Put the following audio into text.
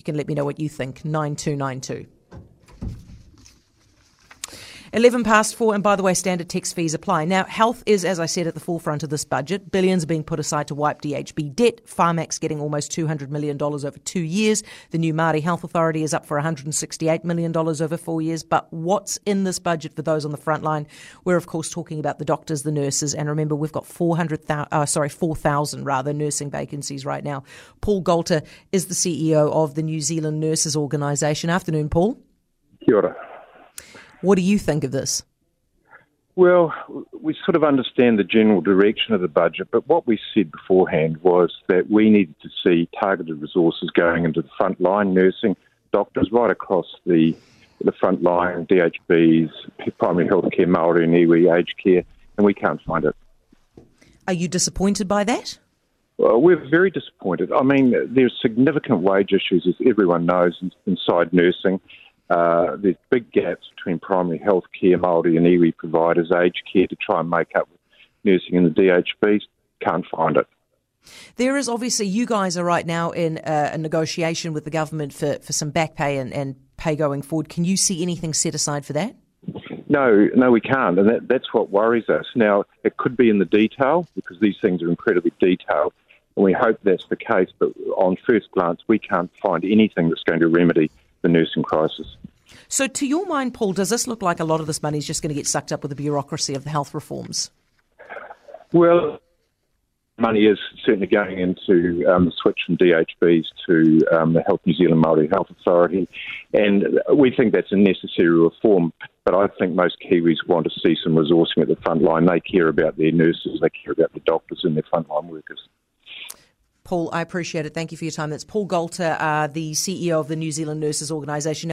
You can let me know what you think. 9292. 11 past four, and by the way, standard text fees apply. Now, health is, as I said, at the forefront of this budget. Billions are being put aside to wipe DHB debt. Pharmac's getting almost $200 million over two years. The new Māori Health Authority is up for $168 million over four years. But what's in this budget for those on the front line? We're, of course, talking about the doctors, the nurses, and remember, we've got 400,000, uh, sorry, 4,000 rather, nursing vacancies right now. Paul Goulter is the CEO of the New Zealand Nurses Organisation. Afternoon, Paul. Kia ora. What do you think of this? Well, we sort of understand the general direction of the budget, but what we said beforehand was that we needed to see targeted resources going into the frontline nursing, doctors right across the the front line, DHBs, primary health care, Māori and iwi, aged care, and we can't find it. Are you disappointed by that? Well, we're very disappointed. I mean, there's significant wage issues, as everyone knows, inside nursing. Uh, there's big gaps between primary health care, Māori and iwi providers, aged care to try and make up with nursing in the DHBs. Can't find it. There is obviously, you guys are right now in uh, a negotiation with the government for, for some back pay and, and pay going forward. Can you see anything set aside for that? No, no, we can't, and that, that's what worries us. Now, it could be in the detail because these things are incredibly detailed, and we hope that's the case. But on first glance, we can't find anything that's going to remedy the nursing crisis. So, to your mind, Paul, does this look like a lot of this money is just going to get sucked up with the bureaucracy of the health reforms? Well, money is certainly going into um, the switch from DHBs to um, the Health New Zealand Māori Health Authority, and we think that's a necessary reform. But I think most Kiwis want to see some resourcing at the front line. They care about their nurses, they care about the doctors and their frontline workers. Paul, I appreciate it. Thank you for your time. That's Paul Goulter, uh, the CEO of the New Zealand Nurses Organisation.